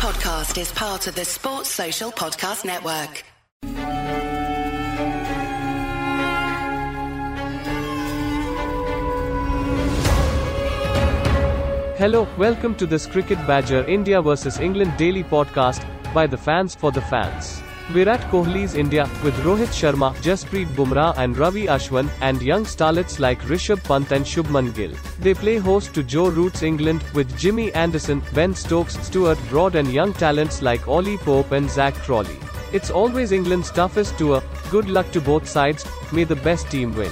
podcast is part of the Sports Social Podcast Network. Hello, welcome to this Cricket Badger India vs England daily podcast by the fans for the fans. Virat Kohli's India with Rohit Sharma, Jasprit Bumrah and Ravi Ashwin and young starlets like Rishabh Pant and Shubman Gill. They play host to Joe Root's England with Jimmy Anderson, Ben Stokes, Stuart Broad and young talents like Ollie Pope and Zak Crawley. It's always England's toughest tour. Good luck to both sides. May the best team win.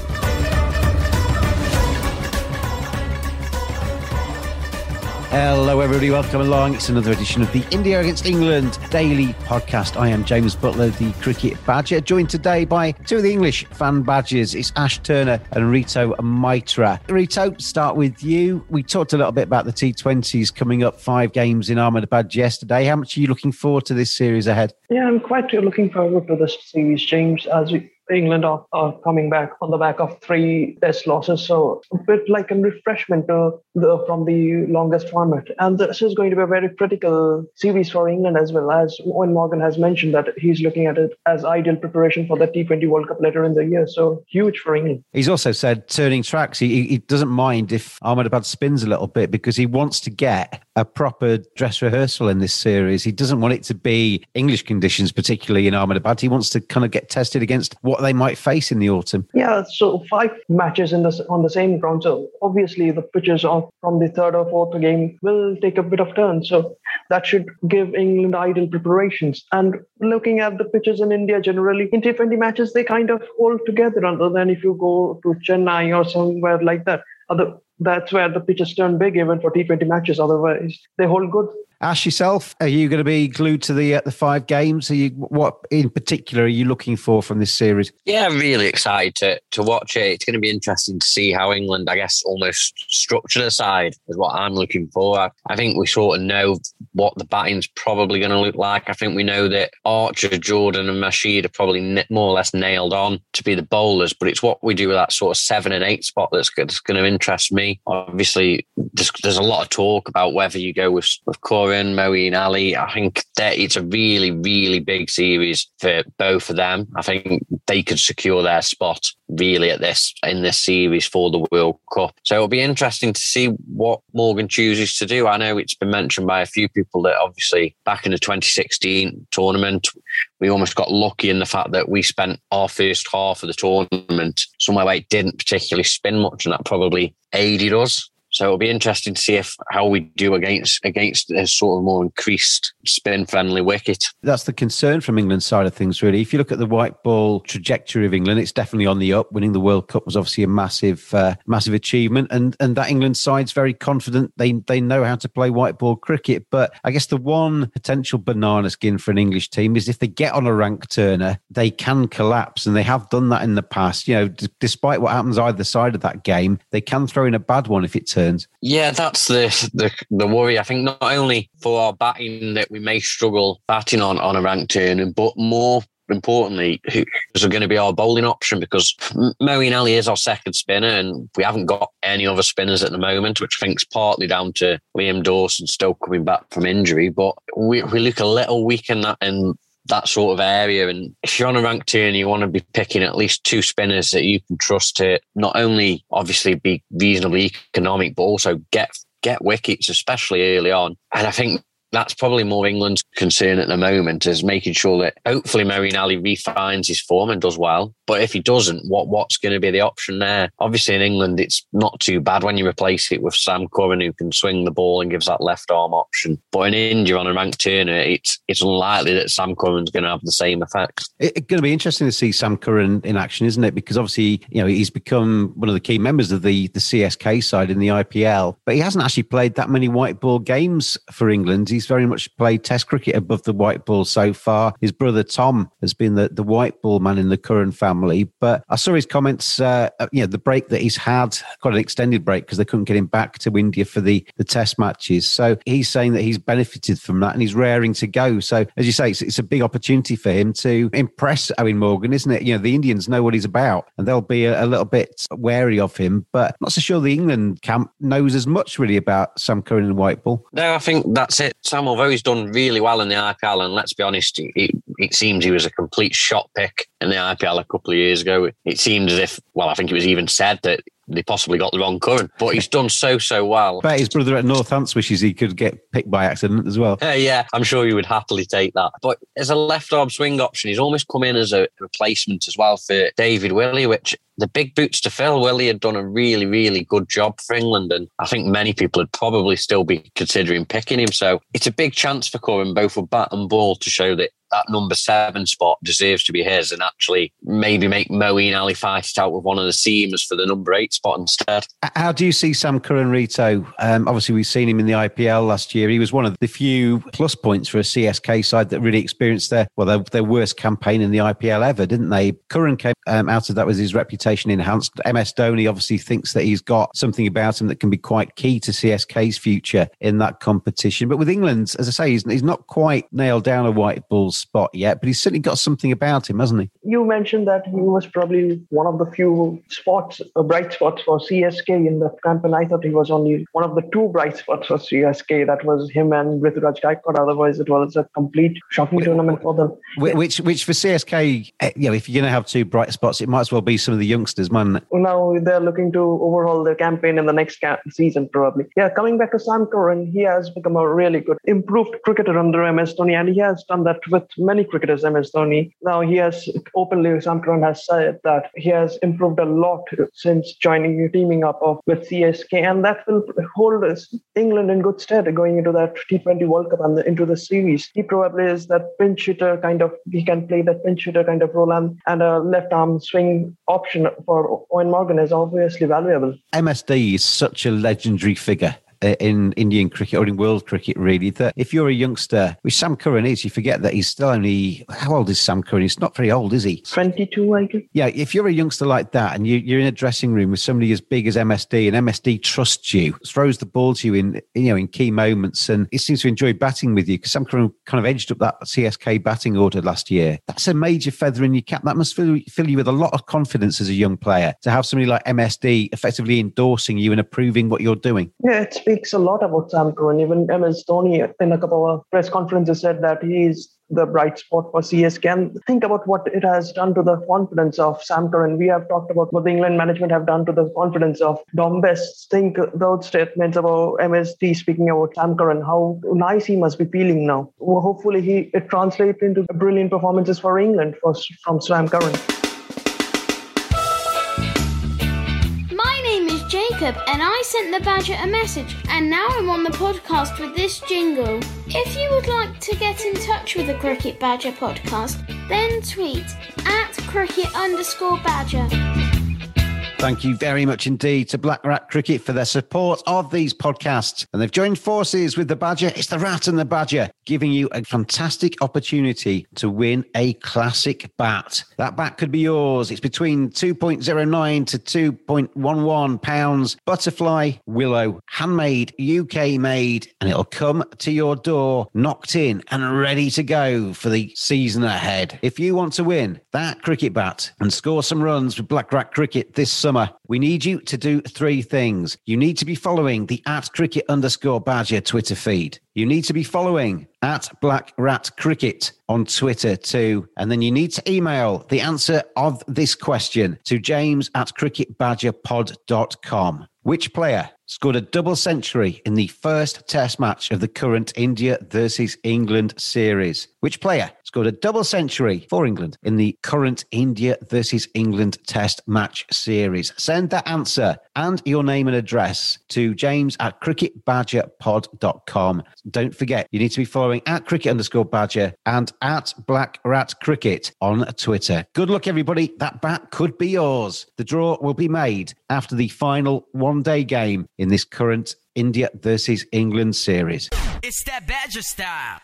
Hello, everybody. Welcome along. It's another edition of the India Against England daily podcast. I am James Buttler, the cricket badger, joined today by two of the English fan badgers. It's Ash Turner and Rito Mitra. Rito, start with you. We talked a little bit about the T20s coming up, five games in Ahmedabad yesterday. How much are you looking forward to this series ahead? Yeah, I'm quite looking forward to this series, James. As we England are, are, coming back on the back of three test losses. So a bit like a refreshment uh, the, from the longest format. And this is going to be a very critical series for England as well. As Eoin Morgan has mentioned that he's looking at it as ideal preparation for the T20 World Cup later in the year. So huge for England. He's also said turning tracks. He, he doesn't mind if Ahmedabad spins a little bit because he wants to get a proper dress rehearsal in this series. He doesn't want it to be English conditions, particularly in Ahmedabad. He wants to kind of get tested against what they might face in the autumn. Yeah, so five matches in the, on the same ground. So obviously the pitches from the third or fourth game will take a bit of turn. So that should give England ideal preparations. And looking at the pitches in India generally, in T20 matches, they kind of hold together other than if you go to Chennai or somewhere like that. Other, that's where the pitches turn big even for T20 matches. Otherwise, they hold good. Ash yourself, are you going to be glued to the uh, the five games? Are you what in particular are you looking for from this series? Yeah, I'm really excited to to watch it. It's going to be interesting to see how England, I guess, almost structure the side is what I'm looking for. I, I think we sort of know what the batting's probably going to look like. I think we know that Archer, Jordan, and Rashid are probably more or less nailed on to be the bowlers, but it's what we do with that sort of seven and eight spot that's, going to interest me. Obviously, there's, there's a lot of talk about whether you go with with Curran, Moeen Ali. I think that it's a really, really big series for both of them. I think they could secure their spot really at this in this series for the World Cup. So it'll be interesting to see what Morgan chooses to do. I know it's been mentioned by a few people that obviously back in the 2016 tournament, we almost got lucky in the fact that we spent our first half of the tournament somewhere where it didn't particularly spin much, and that probably aided us. So it'll be interesting to see if how we do against against a sort of more increased spin friendly wicket. That's the concern from England's side of things, really. If you look at the white ball trajectory of England, it's definitely on the up. Winning the World Cup was obviously a massive uh, massive achievement, and and that England side's very confident. They they know how to play white ball cricket. But I guess the one potential banana skin for an English team is if they get on a rank turner, they can collapse, and they have done that in the past. You know, d- despite what happens either side of that game, they can throw in a bad one if it turns. Yeah, that's the, the the worry. I think not only for our batting that we may struggle batting on on a rank turn, but more importantly, who's going to be our bowling option because Moeen Ali is our second spinner and we haven't got any other spinners at the moment, which I think is partly down to Liam Dawson still coming back from injury. But we, we look a little weak in that in that sort of area. And if you're on a ranked turner and you want to be picking at least two spinners that you can trust to not only obviously be reasonably economic, but also get get wickets, especially early on. And I think that's probably more England's concern at the moment is making sure that hopefully Ali refines his form and does well. But if he doesn't, what what's going to be the option there? Obviously, in England, it's not too bad when you replace it with Sam Curran, who can swing the ball and gives that left arm option. But in India, on a ranked turner, it's it's unlikely that Sam Curran's going to have the same effect. It's going to be interesting to see Sam Curran in action, isn't it? Because obviously, you know, he's become one of the key members of the the CSK side in the IPL, but he hasn't actually played that many white ball games for England. Very much played Test cricket above the white ball so far. His brother Tom has been the the white ball man in the Curran family. But I saw his comments, uh, you know, the break that he's had, quite an extended break because they couldn't get him back to India for the, the test matches. So he's saying that he's benefited from that and he's raring to go. So as you say, it's, it's a big opportunity for him to impress Eoin Morgan, isn't it? You know, the Indians know what he's about and they'll be a, a little bit wary of him. But not so sure the England camp knows as much really about Sam Curran and white ball. No, I think that's it. Sam, although he's done really well in the IPL, and let's be honest, it, it seems he was a complete shot pick in the IPL a couple of years ago. It seemed as if, well, I think it was even said that they possibly got the wrong Curran, but he's done so so well. But his brother at Northants wishes he could get picked by accident as well. Uh, yeah, I'm sure he would happily take that. But as a left arm swing option, he's almost come in as a replacement as well for David Willey, which the big boots to fill. Willey had done a really, really good job for England, and I think many people would probably still be considering picking him. So it's a big chance for Curran, both with bat and ball, to show that that number seven spot deserves to be his and actually maybe make Moeen Ali fight it out with one of the seamers for the number eight spot instead. How do you see Sam Curran Rito? Um, obviously, we've seen him in the IPL last year. He was one of the few plus points for a CSK side that really experienced their well their, their worst campaign in the IPL ever, didn't they? Curran came um, out of that with his reputation enhanced. MS Dhoni obviously thinks that he's got something about him that can be quite key to CSK's future in that competition. But with England, as I say, he's, he's not quite nailed down a white ball spot yet, but he's certainly got something about him, hasn't he? You mentioned that he was probably one of the few spots, uh, bright spots for CSK in the campaign. I thought he was only one of the two bright spots for CSK. That was him and Ruturaj Gaikwad. Otherwise, it was a complete shocking tournament for them. Which, which for CSK, eh, you know, if you're going to have two bright spots, it might as well be some of the youngsters, mightn't it? Now they're looking to overhaul their campaign in the next ca- season, probably. Yeah, coming back to Sam Curran, he has become a really good, improved cricketer under MS Dhoni, and he has done that with many cricketers, MS Dhoni. Now he has openly, Sam Curran has said that he has improved a lot since joining, teaming up of, with CSK, and that will hold England in good stead going into that T20 World Cup and the, into the series. He probably is that pinch hitter kind of, he can play that pinch hitter kind of role, and, and a left arm swing option for Eoin Morgan is obviously valuable. MSD is such a legendary figure Uh, in Indian cricket or in world cricket, really, that if you're a youngster, which Sam Curran is, you forget that he's still only, how old is Sam Curran? He's not very old, is he? 22, I guess. Yeah, if you're a youngster like that and you, are in a dressing room with somebody as big as MSD and MSD trusts you, throws the ball to you in, you know, in key moments and he seems to enjoy batting with you because Sam Curran kind of edged up that CSK batting order last year. That's a major feather in your cap. That must fill, fill you with a lot of confidence as a young player to have somebody like MSD effectively endorsing you and approving what you're doing. Yeah, it's speaks a lot about Sam Curran. Even MS Dhoni in a couple of press conferences said that he's the bright spot for CSK. And think about what it has done to the confidence of Sam Curran. We have talked about what the England management have done to the confidence of Dom Bess. Think those statements about MSD speaking about Sam Curran, how nice he must be feeling now. Well, hopefully, he it translates into brilliant performances for England for, from Sam Curran. Jacob and I sent the Badger a message, and now I'm on the podcast with this jingle. If you would like to get in touch with the Cricket Badger podcast, then tweet at cricket underscore badger. Thank you very much indeed to Black Rat Cricket for their support of these podcasts. And they've joined forces with the Badger. It's the Rat and the Badger giving you a fantastic opportunity to win a classic bat. That bat could be yours. It's between 2.09 to 2.11 pounds. Butterfly, willow, handmade, UK made, and it'll come to your door knocked in and ready to go for the season ahead. If you want to win that cricket bat and score some runs with Black Rat Cricket this summer, we need you to do three things. You need to be following the at cricket underscore badger Twitter feed. You need to be following at Black Rat Cricket on Twitter too. And then you need to email the answer of this question to james at cricketbadgerpod.com. Which player scored a double century in the first test match of the current India versus England series? Which player scored a double century for England in the current India versus England test match series? Send that answer and your name and address to james at cricketbadgerpod.com. Don't forget, you need to be following at cricket underscore badger and at black rat cricket on Twitter. Good luck, everybody. That bat could be yours. The draw will be made after the final one day game in this current India versus England series. It's that Badger style.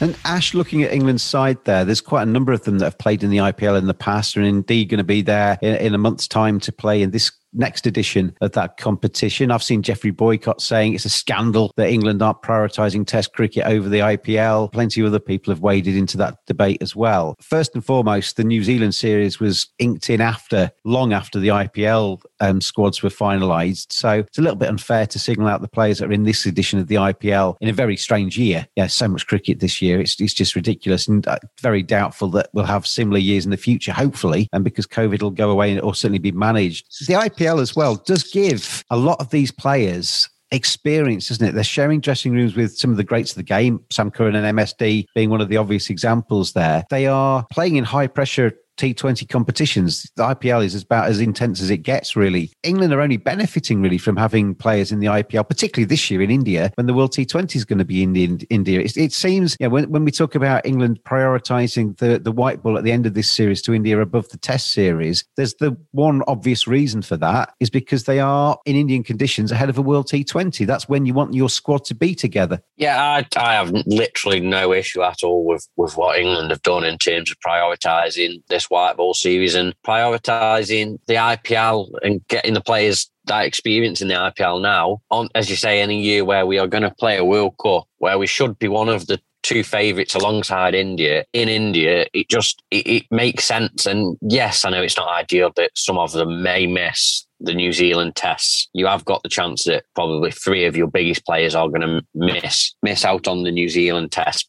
And Ash, looking at England's side there, there's quite a number of them that have played in the IPL in the past and indeed going to be there in, in a month's time to play in this next edition of that competition. I've seen Geoffrey Boycott saying it's a scandal that England aren't prioritising Test cricket over the IPL. Plenty of other people have waded into that debate as well. First and foremost, the New Zealand series was inked in after, long after the IPL um, squads were finalised. So it's a little bit unfair to signal out the players that are in this edition of the IPL in a very strange year. Yeah, so much cricket this year. It's, it's just ridiculous and uh, very doubtful that we'll have similar years in the future, hopefully, and because COVID will go away or certainly be managed. The IPL as well does give a lot of these players experience, isn't it? They're sharing dressing rooms with some of the greats of the game, Sam Curran and MSD being one of the obvious examples there. They are playing in high pressure T20 competitions. The IPL is about as intense as it gets, really. England are only benefiting, really, from having players in the IPL, particularly this year in India, when the World T20 is going to be in India. It, it seems, yeah, when, when we talk about England prioritising the, the white ball at the end of this series to India above the Test series, there's the one obvious reason for that is because they are in Indian conditions ahead of a World T20. That's when you want your squad to be together. Yeah, I, I have literally no issue at all with, with what England have done in terms of prioritising this white ball series and prioritising the IPL and getting the players that experience in the IPL now on, as you say, in a year where we are going to play a World Cup, where we should be one of the two favourites alongside India in India, it just it, it, makes sense. And yes, I know it's not ideal that some of them may miss the New Zealand tests. You have got the chance that probably three of your biggest players are going to miss miss out on the New Zealand test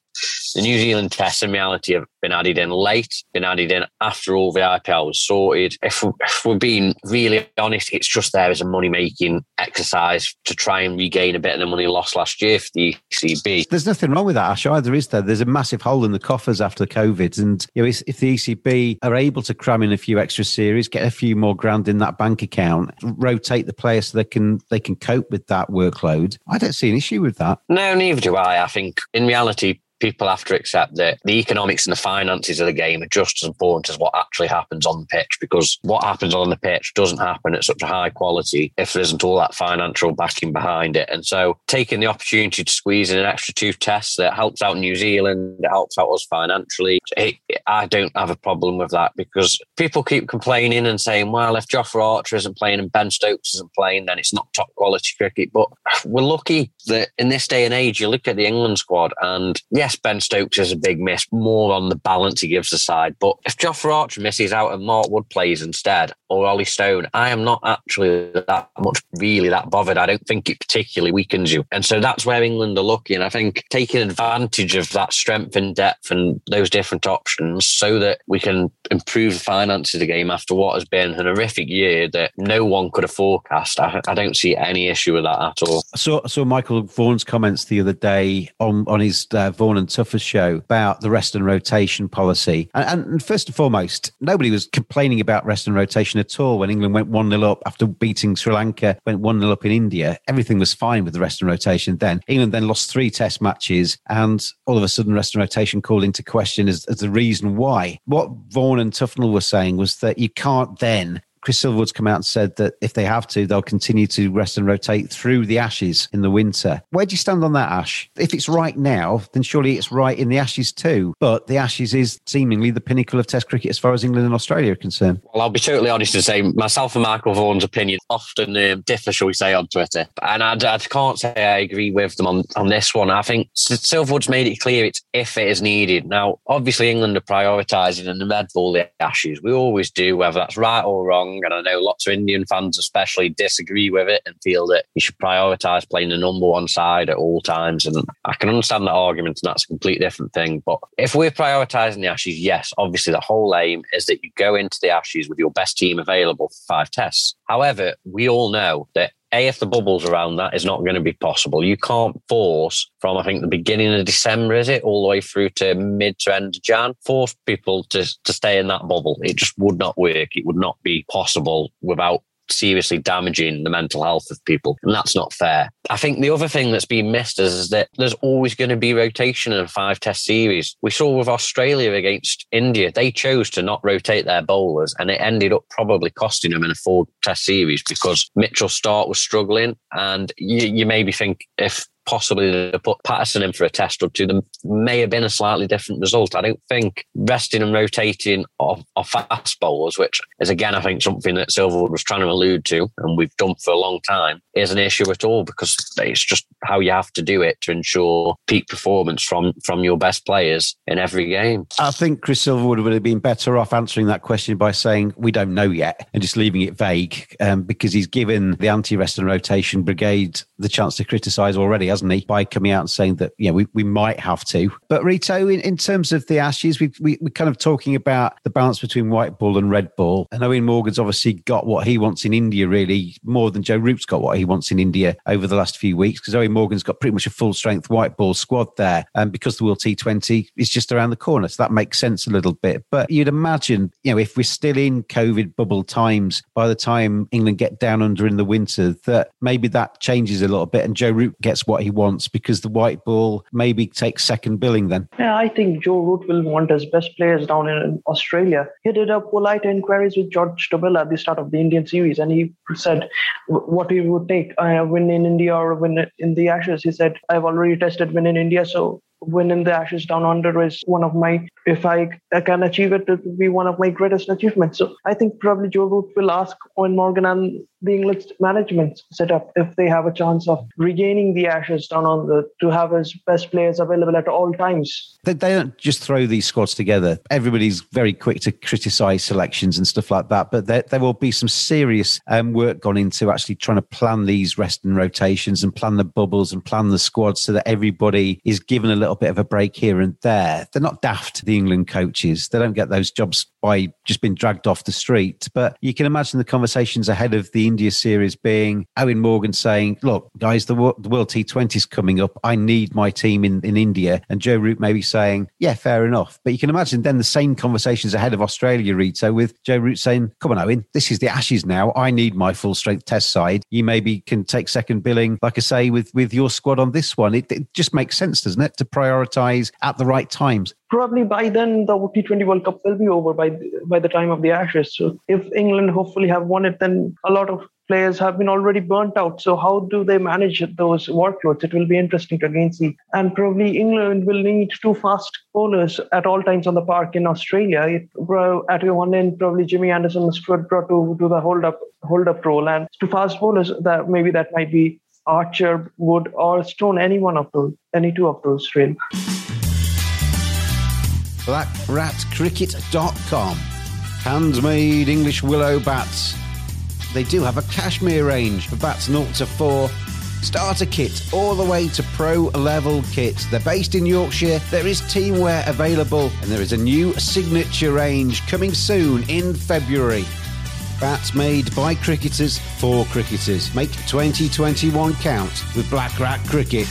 the New Zealand tests in reality have been added in late, been added in after all the IPL was sorted. If, we, if we're being really honest, it's just there as a money making exercise to try and regain a bit of the money lost last year for the ECB. There's nothing wrong with that, Ash, either, is there? There's a massive hole in the coffers after COVID. And you know, if the ECB are able to cram in a few extra series, get a few more grand in that bank account, rotate the players so they can they can cope with that workload, I don't see an issue with that. No, neither do I. I think in reality, people have to accept that the economics and the finances of the game are just as important as what actually happens on the pitch because what happens on the pitch doesn't happen at such a high quality if there isn't all that financial backing behind it. And so taking the opportunity to squeeze in an extra two tests that helps out New Zealand, it helps out us financially. It, I don't have a problem with that because people keep complaining and saying, well, if Jofra Archer isn't playing and Ben Stokes isn't playing, then it's not top quality cricket. But we're lucky that in this day and age, you look at the England squad and yeah, yes, Ben Stokes is a big miss, more on the balance he gives the side. But if Jofra Archer misses out and Mark Wood plays instead, or Ollie Stone, I am not actually that much really that bothered. I don't think it particularly weakens you. And so that's where England are looking. I think taking advantage of that strength and depth and those different options so that we can improve the finances of the game after what has been an horrific year that no one could have forecast. I, I don't see any issue with that at all. So, so Michael Vaughan's comments the other day on, on his uh, Vaughan and Tuffers show about the rest and rotation policy. And, and first and foremost, nobody was complaining about rest and rotation at all when England went 1 0 up after beating Sri Lanka, went 1 0 up in India. Everything was fine with the rest and rotation then. England then lost three test matches, and all of a sudden, rest and rotation called into question as, as the reason why. What Vaughan and Tufnell were saying was that you can't then Chris Silverwood's come out and said that if they have to, they'll continue to rest and rotate through the Ashes in the winter. Where do you stand on that, Ash? If it's right now, then surely it's right in the Ashes too. But the Ashes is seemingly the pinnacle of Test cricket as far as England and Australia are concerned. Well, I'll be totally honest and say myself and Michael Vaughan's opinion often um, differ, shall we say, on Twitter. And I, I, can't say I agree with them on, on this one. I think Silverwood's made it clear it's if it is needed. Now, obviously, England are prioritising and the red ball the Ashes. We always do, whether that's right or wrong wrong. And I know lots of Indian fans, especially, disagree with it and feel that you should prioritise playing the number one side at all times. And I can understand that argument, and that's a completely different thing. But if we're prioritising the Ashes, yes, obviously the whole aim is that you go into the Ashes with your best team available for five tests. However, we all know that a, if the bubbles around that is not going to be possible. You can't force from, I think, the beginning of December, is it, all the way through to mid to end of Jan, force people to, to stay in that bubble. It just would not work. It would not be possible without seriously damaging the mental health of people. And that's not fair. I think the other thing that's been missed is, is that there's always going to be rotation in a five test series. We saw with Australia against India, they chose to not rotate their bowlers and it ended up probably costing them in a four test series because Mitchell Starc was struggling. And you, you maybe think if possibly to put Pattinson in for a test or two, there may have been a slightly different result. I don't think resting and rotating off fast bowlers, which is again, I think something that Silverwood was trying to allude to, and we've done for a long time, is an issue at all because it's just how you have to do it to ensure peak performance from from your best players in every game. I think Chris Silverwood would have been better off answering that question by saying we don't know yet and just leaving it vague um, because he's given the anti-rest and rotation brigade the chance to criticise already, hasn't he? By coming out and saying that yeah we, we might have to. But Rito, in, in terms of the Ashes, we, we we're kind of talking about the balance between white ball and red ball. And Eoin Morgan's obviously got what he wants in India really more than Joe Root's got what he wants in India over the last few weeks because Eoin Morgan's got pretty much a full strength white ball squad there, and because the World T20 is just around the corner, so that makes sense a little bit. But you'd imagine, you know, if we're still in COVID bubble times by the time England get down under in the winter, that maybe that changes a little bit, and Joe Root gets what he wants because the white ball maybe takes second billing then. Yeah, I think Joe Root will want his best players down in Australia. He did a polite inquiries with George Dobell at the start of the Indian series, and he said what he would take, uh, win in India or win in the Ashes. He said, I've already tested win in India, so win in the Ashes Down Under is one of my, if I, I can achieve it, it will be one of my greatest achievements. So I think probably Joe Root will ask Eoin Morgan and the English management set up if they have a chance of regaining the Ashes Down Under to have his best players available at all times. They, they don't just throw these squads together. Everybody's very quick to criticise selections and stuff like that, but there, there will be some serious um, work gone into actually trying to plan these rest and rotations and plan the bubbles and plan the squads so that everybody is given a little bit of a break here and there. They're not daft, the England coaches. They don't get those jobs by just being dragged off the street. But you can imagine the conversations ahead of the India series being Eoin Morgan saying, look, guys, the, World T20 is coming up. I need my team in, in India. And Joe Root maybe saying, yeah, fair enough. But you can imagine then the same conversations ahead of Australia, Rito, with Joe Root saying, come on, Eoin, this is the Ashes now. I need my full strength test side. You maybe can take second billing, like I say, with, with your squad on this one. It, it just makes sense, doesn't it, to prioritize at the right times? probably by then the T20 World Cup will be over by by the time of the Ashes. So if England hopefully have won it, then a lot of players have been already burnt out. So how do they manage those workloads? It will be interesting to again see. And probably England will need two fast bowlers at all times on the park in Australia. It, at one end, probably Jimmy Anderson was brought to do the hold up hold up role, and two fast bowlers that maybe that might be Archer, Wood, or Stone. Any one of those, any two of those, really blackratcricket.com. Handmade English willow bats. They do have a cashmere range for bats 0 to 4. Starter kit all the way to pro level kit. They're based in Yorkshire. There is teamwear available, and there is a new signature range coming soon in February. Bats made by cricketers for cricketers. Make 2021 count with Black Rat Cricket.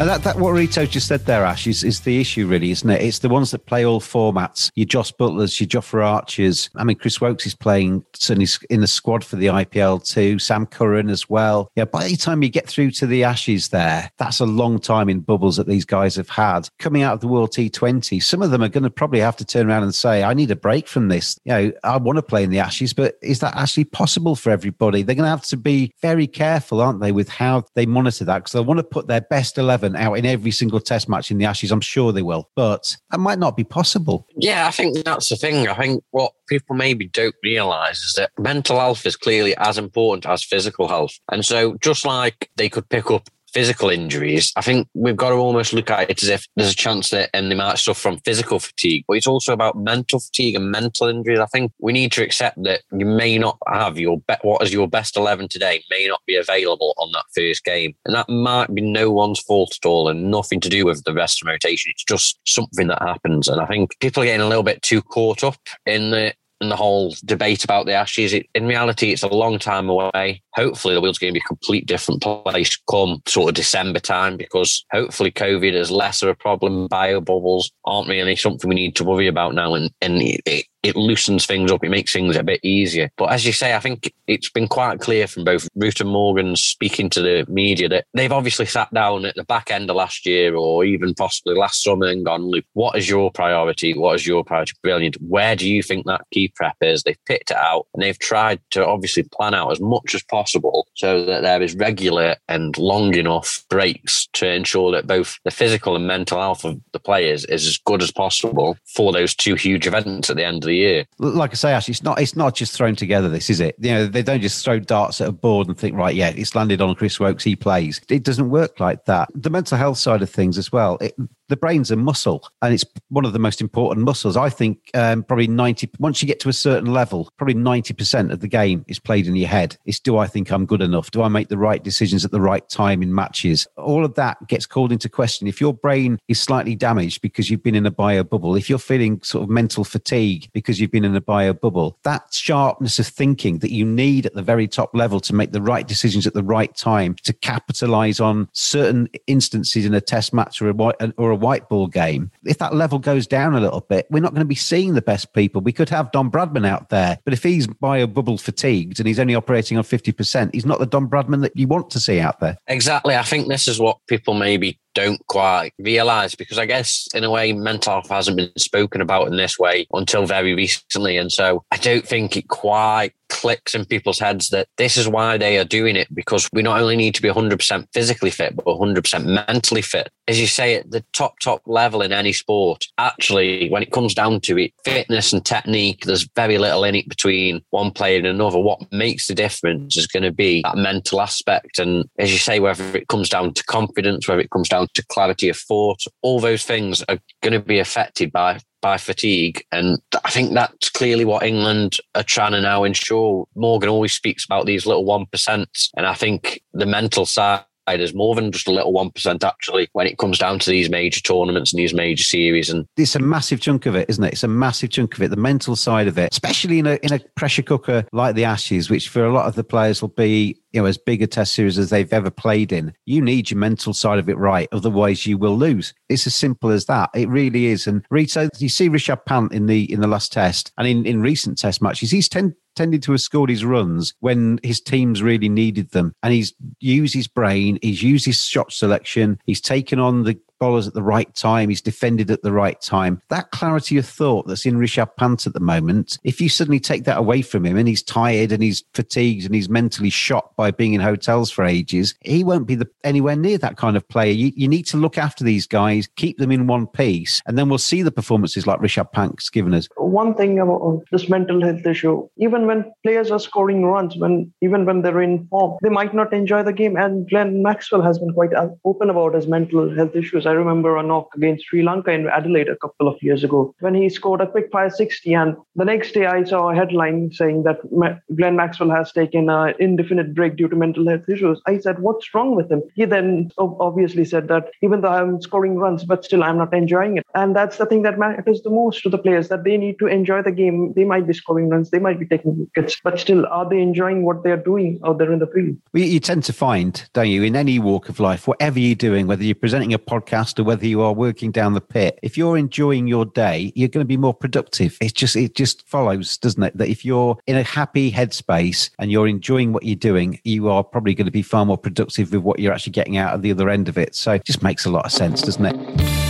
And that, that what Rito just said there, Ash, is, is the issue, really, isn't it? It's the ones that play all formats. Your Jos Buttlers, your Jofra Archers. I mean, Chris Woakes is playing certainly in the squad for the IPL too. Sam Curran as well. Yeah, by the time you get through to the Ashes there, that's a long time in bubbles that these guys have had. Coming out of the World T20, some of them are going to probably have to turn around and say, I need a break from this. You know, I want to play in the Ashes, but is that actually possible for everybody? They're going to have to be very careful, aren't they, with how they monitor that because they want to put their best 11 out in every single test match in the Ashes. I'm sure they will, but that might not be possible. Yeah, I think that's the thing. I think what people maybe don't realise is that mental health is clearly as important as physical health. And so just like they could pick up physical injuries, I think we've got to almost look at it as if there's a chance that and they might suffer from physical fatigue, but it's also about mental fatigue and mental injuries. I think we need to accept that you may not have your be- what is your best eleven today may not be available on that first game, and that might be no one's fault at all and nothing to do with the rest of rotation. It's just something that happens, and I think people are getting a little bit too caught up in the and the whole debate about the Ashes. It, in reality, it's a long time away. Hopefully, the world's going to be a complete different place come sort of December time because hopefully COVID is less of a problem. Bio bubbles aren't really something we need to worry about now. And, and it, it, loosens things up. It makes things a bit easier. But as you say, I think it's been quite clear from both Root and Morgan speaking to the media that they've obviously sat down at the back end of last year or even possibly last summer and gone, look, what is your priority? What is your priority? Brilliant. Where do you think that key prep is? They've picked it out and they've tried to obviously plan out as much as possible so that there is regular and long enough breaks to ensure that both the physical and mental health of the players is as good as possible for those two huge events at the end of the year. Like I say, actually, it's not it's not just thrown together. This is it. You know, they don't just throw darts at a board and think, right, yeah, it's landed on Chris Woakes. He plays. It doesn't work like that. The mental health side of things as well. It, the brain's a muscle and it's one of the most important muscles. I think um, probably 90, once you get to a certain level, probably 90% of the game is played in your head. It's do I think I'm good enough? Do I make the right decisions at the right time in matches? All of that gets called into question. If your brain is slightly damaged because you've been in a bio bubble, if you're feeling sort of mental fatigue because you've been in a bio bubble, that sharpness of thinking that you need at the very top level to make the right decisions at the right time to capitalize on certain instances in a test match or a, or a white ball game, if that level goes down a little bit, we're not going to be seeing the best people. We could have Don Bradman out there, but if he's bio bubble fatigued and he's only operating on 50%, he's not the Don Bradman that you want to see out there. Exactly. I think this is what people maybe don't quite realize because I guess in a way mental health hasn't been spoken about in this way until very recently. And so I don't think it quite clicks in people's heads that this is why they are doing it because we not only need to be 100% physically fit, but 100% mentally fit. As you say, at the top, top level in any sport, actually, when it comes down to it, fitness and technique, there's very little in it between one player and another. What makes the difference is going to be that mental aspect. And as you say, whether it comes down to confidence, whether it comes down to clarity of thought, all those things are going to be affected by by fatigue. And I think that's clearly what England are trying to now ensure. Morgan always speaks about these little 1%. And I think the mental side is more than just a little 1% actually when it comes down to these major tournaments and these major series and it's a massive chunk of it isn't it it's a massive chunk of it the mental side of it especially in a in a pressure cooker like the ashes which for a lot of the players will be you know as big a test series as they've ever played in. You need your mental side of it right otherwise you will lose. It's as simple as that. It really is. And you see Rishabh Pant in the in the last test and in in recent test matches he's ten, tended to have scored his runs when his teams really needed them. And he's used his brain he's used his shot selection he's taken on the bowlers at the right time. He's defended at the right time. That clarity of thought that's in Rishabh Pant at the moment, if you suddenly take that away from him and he's tired and he's fatigued and he's mentally shot by being in hotels for ages, he won't be the, anywhere near that kind of player. You, you need to look after these guys, keep them in one piece, and then we'll see the performances like Rishabh Pant's given us. One thing about this mental health issue, even when players are scoring runs, when even when they're in form, they might not enjoy the game. And Glenn Maxwell has been quite uh, open about his mental health issues. I remember a knock against Sri Lanka in Adelaide a couple of years ago when he scored a quick fire 60. And the next day, I saw a headline saying that Glenn Maxwell has taken an indefinite break due to mental health issues. I said, What's wrong with him? He then obviously said that even though I'm scoring runs, but still I'm not enjoying it. And that's the thing that matters the most to the players that they need to enjoy the game. They might be scoring runs, they might be taking wickets, but still, are they enjoying what they're doing out there in the field? You tend to find, don't you, in any walk of life, whatever you're doing, whether you're presenting a podcast or whether you are working down the pit, if you're enjoying your day, you're going to be more productive. It's just it just follows, doesn't it? That if you're in a happy headspace and you're enjoying what you're doing, you are probably going to be far more productive with what you're actually getting out of the other end of it. So it just makes a lot of sense, doesn't it?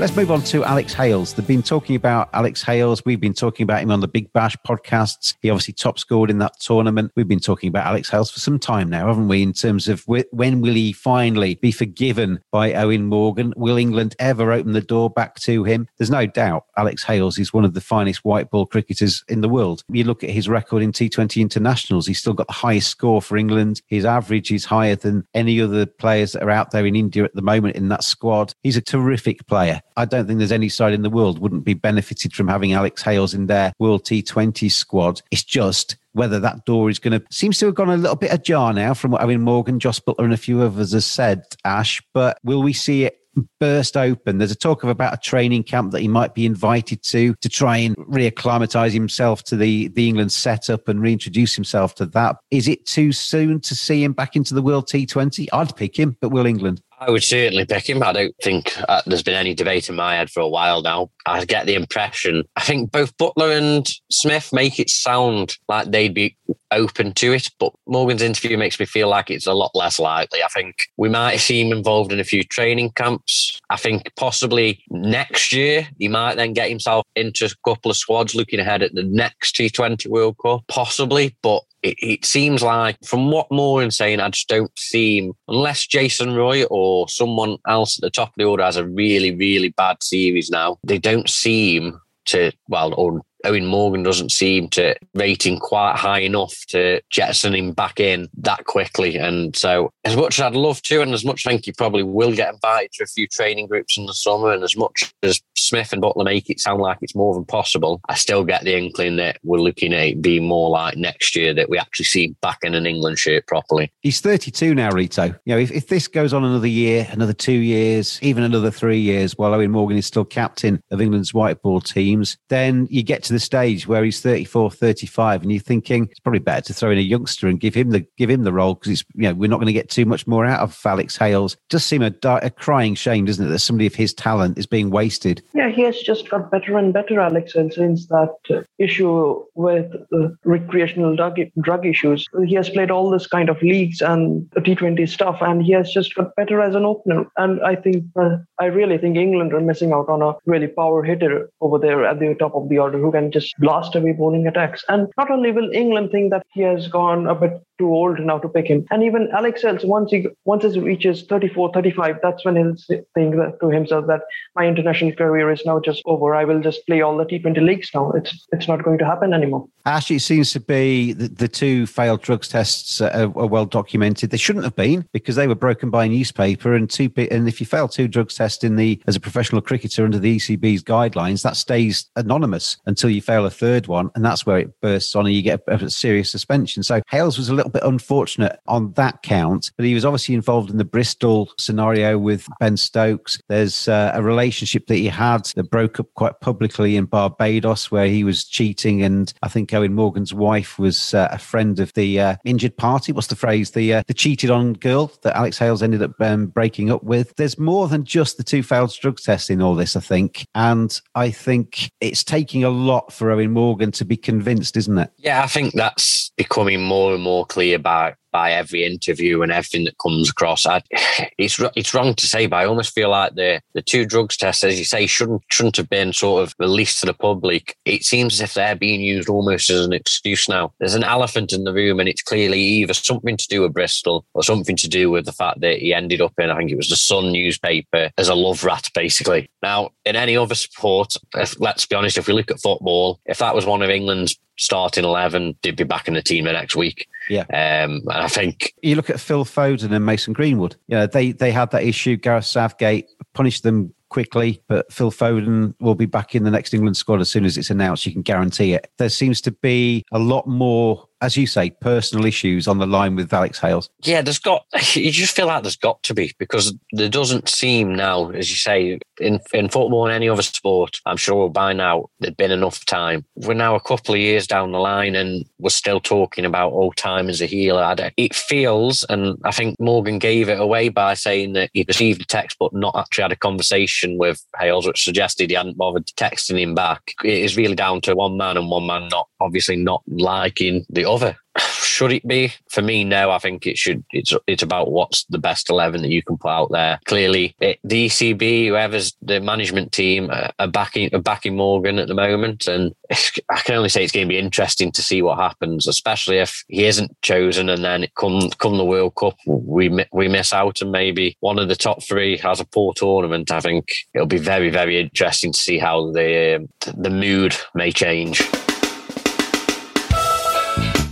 Let's move on to Alex Hales. They've been talking about Alex Hales. We've been talking about him on the Big Bash podcasts. He obviously top scored in that tournament. We've been talking about Alex Hales for some time now, haven't we? In terms of when will he finally be forgiven by Eoin Morgan? Will England ever open the door back to him? There's no doubt Alex Hales is one of the finest white ball cricketers in the world. You look at his record in T20 internationals, he's still got the highest score for England. His average is higher than any other players that are out there in India at the moment in that squad. He's a terrific player. I don't think there's any side in the world wouldn't be benefited from having Alex Hales in their World T20 squad. It's just whether that door is going to seems to have gone a little bit ajar now from what I mean Morgan, Jos Buttler, and a few others have said, Ash. But will we see it burst open. There's a talk of about a training camp that he might be invited to to try and reacclimatise himself to the, the England setup and reintroduce himself to that. Is it too soon to see him back into the World T20? I'd pick him, but will England? I would certainly pick him. I don't think uh, there's been any debate in my head for a while now. I get the impression. I think both Buttler and Smith make it sound like they'd be open to it, but Morgan's interview makes me feel like it's a lot less likely. I think we might see him involved in a few training camps. I think possibly next year he might then get himself into a couple of squads looking ahead at the next T20 World Cup, possibly. But it, it, seems like, from what Moran's saying, I just don't seem unless Jason Roy or someone else at the top of the order has a really, really bad series now, they don't seem to, well, or Eoin Morgan doesn't seem to rate him quite high enough to jettison him back in that quickly. And so, as much as I'd love to, and as much as I think he probably will get invited to a few training groups in the summer, and as much as Smith and Buttler make it sound like it's more than possible, I still get the inkling that we're looking at it being more like next year that we actually see back in an England shirt properly. He's 32 now, Rito. You know, if, if this goes on another year, another two years, even another three years, while Eoin Morgan is still captain of England's white ball teams, then you get to the stage where he's 34, 35, and you're thinking it's probably better to throw in a youngster and give him the give him the role because it's you know we're not going to get too much more out of Alex Hales. Does seem a, a crying shame, doesn't it, that somebody of his talent is being wasted? Yeah, he has just got better and better, Alex Hales, since that issue with uh, recreational drug, drug issues. He has played all this kind of leagues and T20 stuff, and he has just got better as an opener. And I think uh, I really think England are missing out on a really power hitter over there at the top of the order who can just blast away bowling attacks. And not only will England think that he has gone a bit too old now to pick him, and even Alex Hales, once he once he reaches 34, 35, that's when he'll think to himself that my international career is now just over. I will just play all the T20 leagues now. It's it's not going to happen anymore. Actually, it seems to be the, the two failed drugs tests are, are, well documented. They shouldn't have been because they were broken by a newspaper. And two and if you fail two drugs tests in the as a professional cricketer under the ECB's guidelines, that stays anonymous until you fail a third one, and that's where it bursts on, and you get a, a serious suspension. So Hales was a little bit unfortunate on that count, but he was obviously involved in the Bristol scenario with Ben Stokes. There's uh, a relationship that he had that broke up quite publicly in Barbados, where he was cheating, and I think Eoin Morgan's wife was uh, a friend of the uh, injured party. What's the phrase? The uh, the cheated on girl that Alex Hales ended up um, breaking up with. There's more than just the two failed drug tests in all this, I think, and I think it's taking a lot for Eoin Morgan to be convinced, isn't it? Yeah, I think that's becoming more and more clear by by every interview and everything that comes across. I, it's it's wrong to say, but I almost feel like the the two drugs tests, as you say, shouldn't shouldn't have been sort of released to the public. It seems as if they're being used almost as an excuse now. There's an elephant in the room, and it's clearly either something to do with Bristol or something to do with the fact that he ended up in, I think it was the Sun newspaper, as a love rat, basically. Now, in any other sport, if, let's be honest, if we look at football, if that was one of England's starting 11, they'd be back in the team the next week. Yeah. Um, and I think you look at Phil Foden and Mason Greenwood. Yeah, they they had that issue. Gareth Southgate punished them quickly, but Phil Foden will be back in the next England squad as soon as it's announced. You can guarantee it. There seems to be a lot more as you say, personal issues on the line with Alex Hales? Yeah, there's got, you just feel like there's got to be because there doesn't seem now, as you say, in, in football and any other sport, I'm sure by now there'd been enough time. We're now a couple of years down the line and we're still talking about, oh, time as a healer. It feels, and I think Morgan gave it away by saying that he received a text but not actually had a conversation with Hales, which suggested he hadn't bothered texting him back. It is really down to one man and one man not, obviously not liking the other should it be? For me, no. I think it should. It's it's about what's the best eleven that you can put out there. Clearly, it, the ECB, whoever's the management team, uh, are backing are backing Morgan at the moment, and I can only say it's going to be interesting to see what happens, especially if he isn't chosen, and then come come the World Cup, we we miss out, and maybe one of the top three has a poor tournament. I think it'll be very very interesting to see how the the mood may change.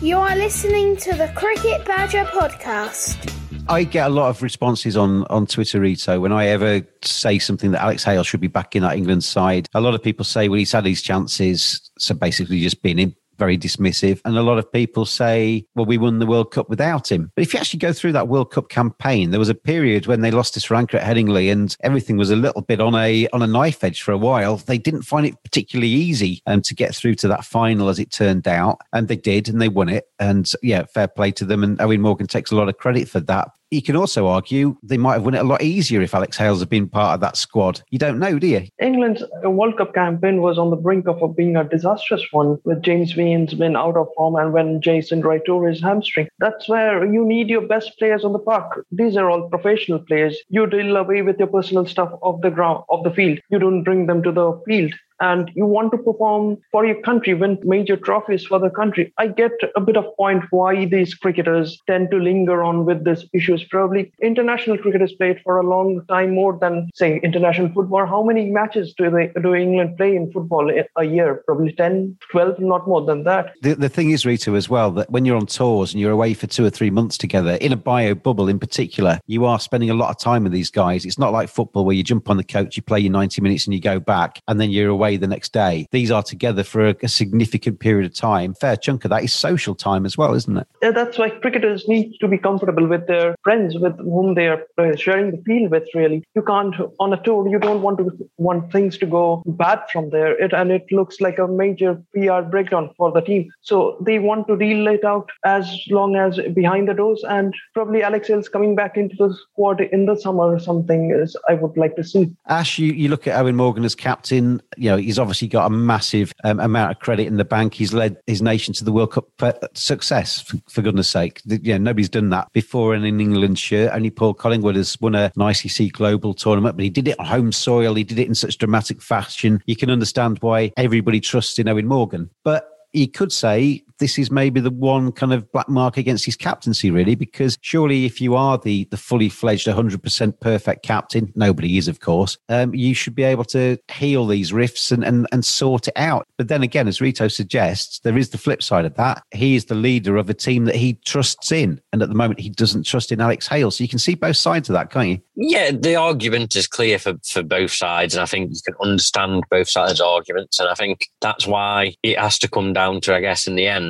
You are listening to the Cricket Badger podcast. I get a lot of responses on on Twitter, Rito, when I ever say something that Alex Hale should be back in that England side. A lot of people say, well, he's had his chances, so basically just been in very dismissive. And a lot of people say, well, we won the World Cup without him. But if you actually go through that World Cup campaign, there was a period when they lost to Lanka at Headingley and everything was a little bit on a on a knife edge for a while. They didn't find it particularly easy um, to get through to that final as it turned out. And they did, and they won it. And yeah, fair play to them. And Eoin Morgan takes a lot of credit for that you can also argue they might have won it a lot easier if Alex Hales had been part of that squad. You don't know, do you? England's World Cup campaign was on the brink of being a disastrous one, with James Vaughan's been out of form and when Jason Roy tore his hamstring. That's where you need your best players on the park. These are all professional players. You deal away with your personal stuff off the ground, off the field. You don't bring them to the field and you want to perform for your country, win major trophies for the country. I get a bit of point why these cricketers tend to linger on with these issues. Probably international cricketers played for a long time more than say international football. How many matches do they do England play in football a year? Probably 10, 12, not more than that. The, the thing is, Rito, as well, that when you're on tours and you're away for two or three months together, in a bio bubble in particular, you are spending a lot of time with these guys. It's not like football where you jump on the coach, you play your 90 minutes and you go back and then you're away away the next day. These are together for a, a significant period of time. Fair chunk of that is social time as well, isn't it? Yeah, that's why cricketers need to be comfortable with their friends, with whom they are uh, sharing the field with. Really, you can't on a tour. You don't want to want things to go bad from there, it, and it looks like a major PR breakdown for the team. So they want to deal it out as long as behind the doors, and probably Alex Hales coming back into the squad in the summer or something is I would like to see. Ash, you, you look at Eoin Morgan as captain. You know, know, he's obviously got a massive um, amount of credit in the bank. He's led his nation to the World Cup success, for, for, goodness sake. Yeah, nobody's done that before in an England shirt. Only Paul Collingwood has won an ICC Global tournament, but he did it on home soil. He did it in such dramatic fashion. You can understand why everybody trusts in Eoin Morgan. But you could say this is maybe the one kind of black mark against his captaincy, really, because surely if you are the the fully fledged 100% perfect captain, nobody is, of course, um, you should be able to heal these rifts and, and, and sort it out. But then again, as Rito suggests, there is the flip side of that. He is the leader of a team that he trusts in. And at the moment, he doesn't trust in Alex Hale. So you can see both sides of that, can't you? Yeah, the argument is clear for, for both sides. And I think you can understand both sides' arguments. And I think that's why it has to come down to, I guess, in the end,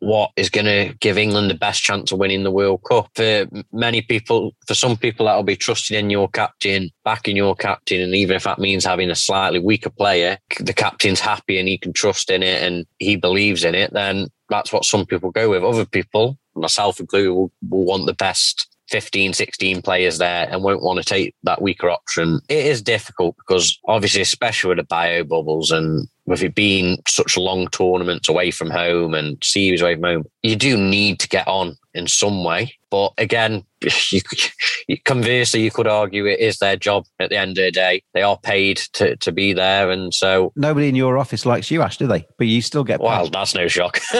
what is going to give England the best chance of winning the World Cup. For many people, for some people, that'll be trusting in your captain, backing your captain, and even if that means having a slightly weaker player, the captain's happy and he can trust in it and he believes in it, then that's what some people go with. Other people, myself included, will, will want the best 15, 16 players there and won't want to take that weaker option. It is difficult because obviously, especially with the bio bubbles and with it being such long tournaments away from home and series away from home, you do need to get on in some way. But again, you, conversely, you could argue it is their job at the end of the day. They are paid to, to be there. And so. Nobody in your office likes you, Ash, do they? But you still get paid. Well, that's no shock.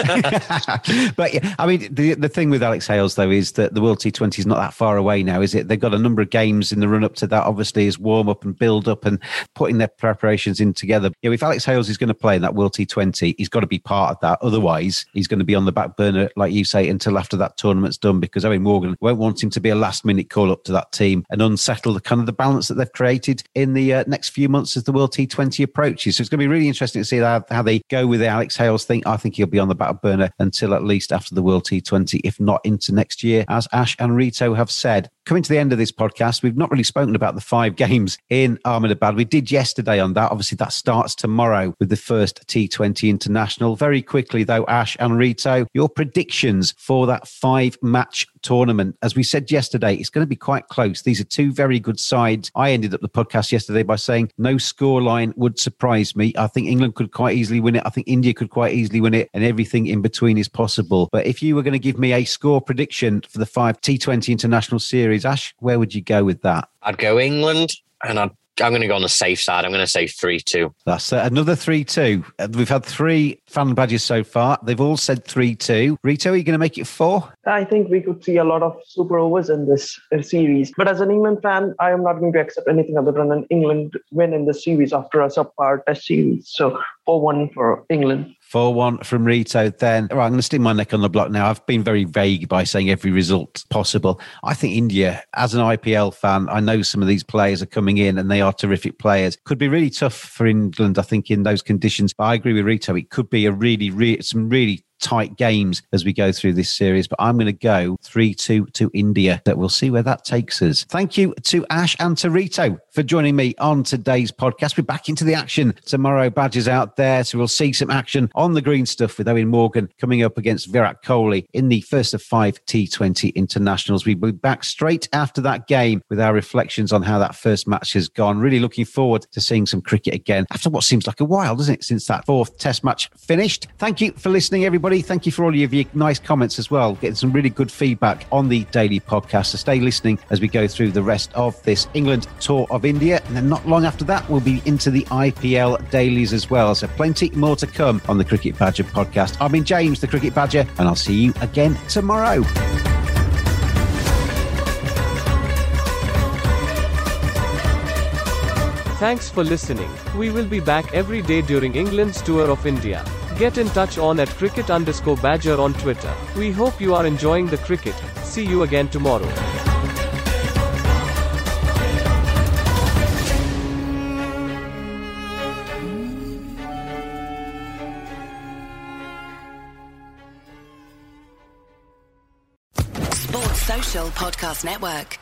but yeah, I mean, the, the thing with Alex Hales, though, is that the World T20 is not that far away now, is it? They've got a number of games in the run up to that, obviously, is warm up and build up and putting their preparations in together. You know, if Alex Hales is going to play in that World T20, he's got to be part of that. Otherwise, he's going to be on the back burner, like you say, until after that tournament's done, because Morgan won't want him to be a last minute call up to that team and unsettle the kind of the balance that they've created in the uh, next few months as the World T20 approaches. So it's going to be really interesting to see how, how they go with the Alex Hales thing. I think he'll be on the back burner until at least after the World T20, if not into next year, as Ash and Rito have said. Coming to the end of this podcast, we've not really spoken about the five games in Ahmedabad. We did yesterday on that. Obviously, that starts tomorrow with the first T20 international. Very quickly, though, Ash and Rito, your predictions for that five match tournament. As we said yesterday, it's going to be quite close. These are two very good sides. I ended up the podcast yesterday by saying no scoreline would surprise me. I think England could quite easily win it. I think India could quite easily win it, and everything in between is possible. But if you were going to give me a score prediction for the five T20 international series, Ash, where would you go with that? I'd go England and I'd I'm going to go on the safe side. I'm going to say 3 2. That's uh, another 3 2. Uh, we've had three fan badges so far. They've all said 3 2. Rito, are you going to make it four? I think we could see a lot of super overs in this uh, series. But as an England fan, I am not going to accept anything other than an England win in the series after a subpar test series. So 4 1 for England. 4 1 from Rito then. All right, I'm going to stick my neck on the block now. I've been very vague by saying every result possible. I think India, as an IPL fan, I know some of these players are coming in and they are terrific players. Could be really tough for England, I think, in those conditions. But I agree with Rito. It could be a really, really, some really tight games as we go through this series. But I'm going to go 3 2 to India. That we'll see where that takes us. Thank you to Ash and to Rito for joining me on today's podcast. We're back into the action tomorrow. Badges out there. So we'll see some action on the green stuff with Eoin Morgan coming up against Virat Kohli in the first of five T20 internationals. We'll be back straight after that game with our reflections on how that first match has gone. Really looking forward to seeing some cricket again after what seems like a while, doesn't it, since that fourth test match finished. Thank you for listening, everybody everybody. Thank you for all of your nice comments as well. Getting some really good feedback on the daily podcast. So stay listening as we go through the rest of this England tour of India. And then not long after that, we'll be into the IPL dailies as well. So plenty more to come on the Cricket Badger podcast. I've been James, the Cricket Badger, and I'll see you again tomorrow. Thanks for listening. We will be back every day during England's tour of India. Get in touch on at cricket underscore badger on Twitter. We hope you are enjoying the cricket. See you again tomorrow. Sports Social Podcast Network.